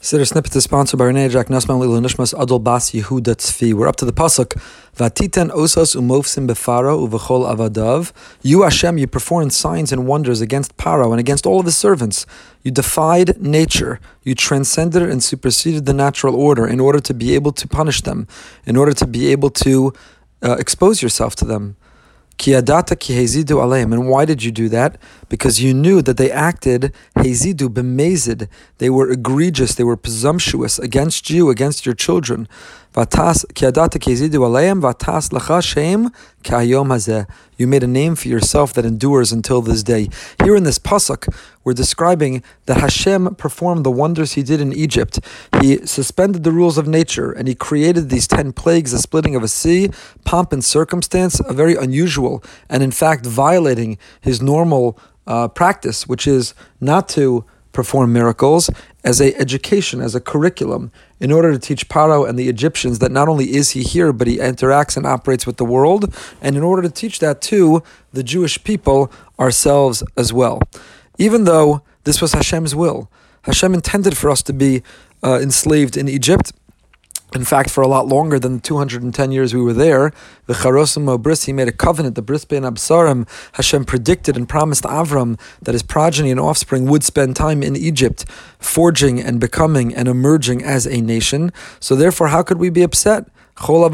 Siddur Snippet is sponsored by Renee Jack Nussman Lilu Nishmas Adol Bas Yehuda Tzvi. We're up to the pasuk. Vatiten osos umofsim befaro uvechol avadav. You Hashem, you performed signs and wonders against Paro and against all of his servants. You defied nature. You transcended and superseded the natural order in order to be able to punish them, in order to be able to uh, expose yourself to them. Kiadata ki hezidu. And why did you do that? Because you knew that they acted hezidu bemezid. They were egregious. They were presumptuous against you, against your children. Vatas kiadata ki hezidu aleim vatas lacha shem kayom hazeh. You made a name for yourself that endures until this day. Here in this pasuk, we're describing that Hashem performed the wonders He did in Egypt. He suspended the rules of nature and He created these ten plagues, the splitting of a sea, pomp and circumstance, a very unusual and in fact violating His normal uh, practice, which is not to perform miracles as a education, as a curriculum, in order to teach Paro and the Egyptians that not only is he here, but he interacts and operates with the world, and in order to teach that to the Jewish people ourselves as well. Even though this was Hashem's will, Hashem intended for us to be uh, enslaved in Egypt, in fact, for a lot longer than the 210 years we were there, the Charosim Bris, he made a covenant, the Bris Ben Absarim, Hashem predicted and promised Avram that his progeny and offspring would spend time in Egypt, forging and becoming and emerging as a nation. So therefore, how could we be upset? Why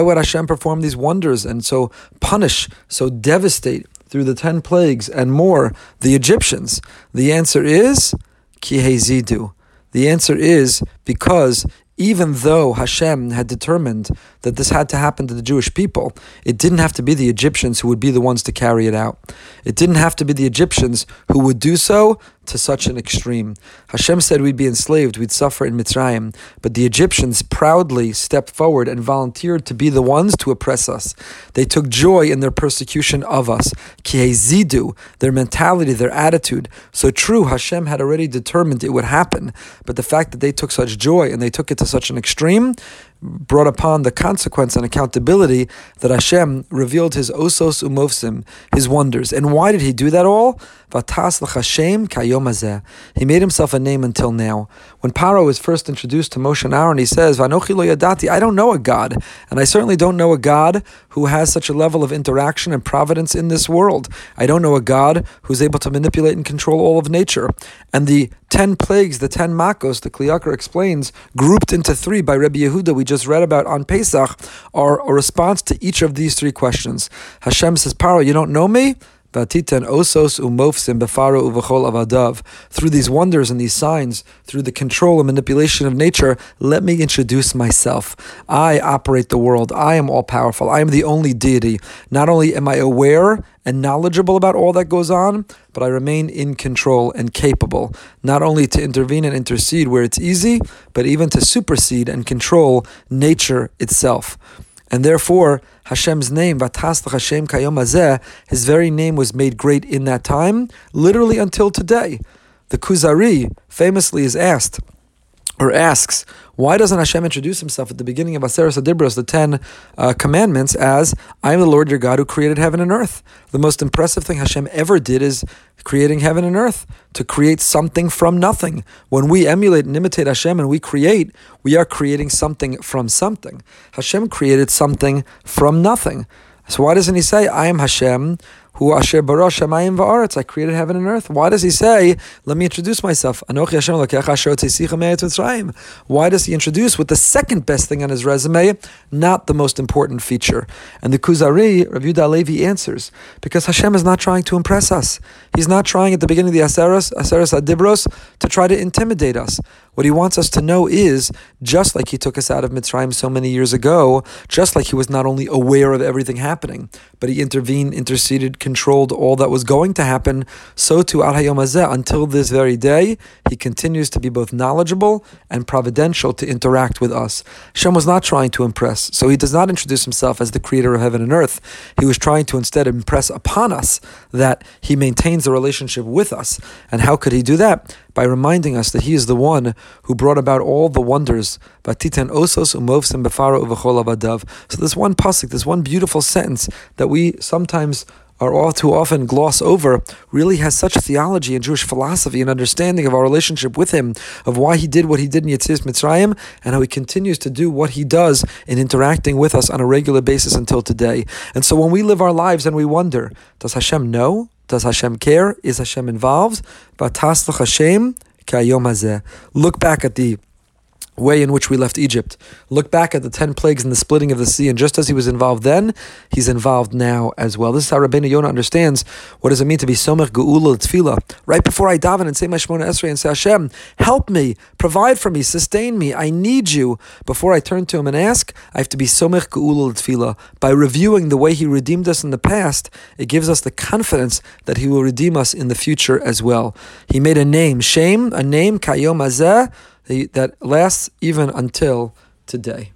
would Hashem perform these wonders and so punish, so devastate through the ten plagues and more the Egyptians? The answer is Kihezidu. The answer is because even though Hashem had determined that this had to happen to the Jewish people, it didn't have to be the Egyptians who would be the ones to carry it out. It didn't have to be the Egyptians who would do so to such an extreme. Hashem said we'd be enslaved, we'd suffer in Mitzrayim, but the Egyptians proudly stepped forward and volunteered to be the ones to oppress us. They took joy in their persecution of us. Kihezidu, their mentality, their attitude. So true, Hashem had already determined it would happen, but the fact that they took such joy and they took it to such an extreme brought upon the consequence and accountability that Hashem revealed His osos umofsim, His wonders. And why did He do that all? Vatas l'chashem kayom He made himself a name until now. When Paro was first introduced to Moshe and Aaron, he says, Vanochi lo yadati, I don't know a God, and I certainly don't know a God who has such a level of interaction and providence in this world. I don't know a God who's able to manipulate and control all of nature. And the ten plagues, the ten makos, the Kli Yakar explains, grouped into three by Rebbe Yehuda, we just read about on Pesach, are a response to each of these three questions. Hashem says, Paro, you don't know me? Osos. Through these wonders and these signs, through the control and manipulation of nature, let me introduce myself. I operate the world. I am all powerful. I am the only deity. Not only am I aware and knowledgeable about all that goes on, but I remain in control and capable, not only to intervene and intercede where it's easy, but even to supersede and control nature itself. And therefore, Hashem's name, Vatas Hashem Kayom Azeh, his very name was made great in that time, literally until today. The Kuzari famously is asked, or asks, why doesn't Hashem introduce himself at the beginning of Aseret Adibros, the Ten uh, Commandments, as I am the Lord your God who created heaven and earth? The most impressive thing Hashem ever did is creating heaven and earth, to create something from nothing. When we emulate and imitate Hashem and we create, we are creating something from something. Hashem created something from nothing. So why doesn't he say, I am Hashem, who asher bara shamayim va'aretz, I created heaven and earth. Why does he say, let me introduce myself? Anochi Hashem asher Why does he introduce with the second best thing on his resume, not the most important feature? And the Kuzari, Rav Yehuda Halevi answers, because Hashem is not trying to impress us. He's not trying at the beginning of the Aseres, Aseres Adibros, to try to intimidate us. What he wants us to know is, just like he took us out of Mitzrayim so many years ago, just like he was not only aware of everything happening, but he intervened, interceded, controlled all that was going to happen, so too Al Hayom until this very day, he continues to be both knowledgeable and providential to interact with us. Shem was not trying to impress, so he does not introduce himself as the creator of heaven and earth. He was trying to instead impress upon us that he maintains a relationship with us. And how could he do that? by reminding us that He is the one who brought about all the wonders. Osos. So this one pasuk, this one beautiful sentence that we sometimes are all too often gloss over, really has such theology and Jewish philosophy and understanding of our relationship with Him, of why He did what He did in Yetzias Mitzrayim, and how He continues to do what He does in interacting with us on a regular basis until today. And so when we live our lives and we wonder, does Hashem know? Does Hashem care? Is Hashem involved? But ask Hashem Look back at the way in which we left Egypt. Look back at the ten plagues and the splitting of the sea, and just as he was involved then, he's involved now as well. This is how Rabbeinu Yonah understands what does it mean to be Somer Geula Tefillah. Right before I daven and say my Shemona Esrei and say, Hashem, help me, provide for me, sustain me, I need you. Before I turn to him and ask, I have to be Somer Geula Tefillah. By reviewing the way he redeemed us in the past, it gives us the confidence that he will redeem us in the future as well. He made a name, Shem, a name, Kayom Azeh, that lasts even until today.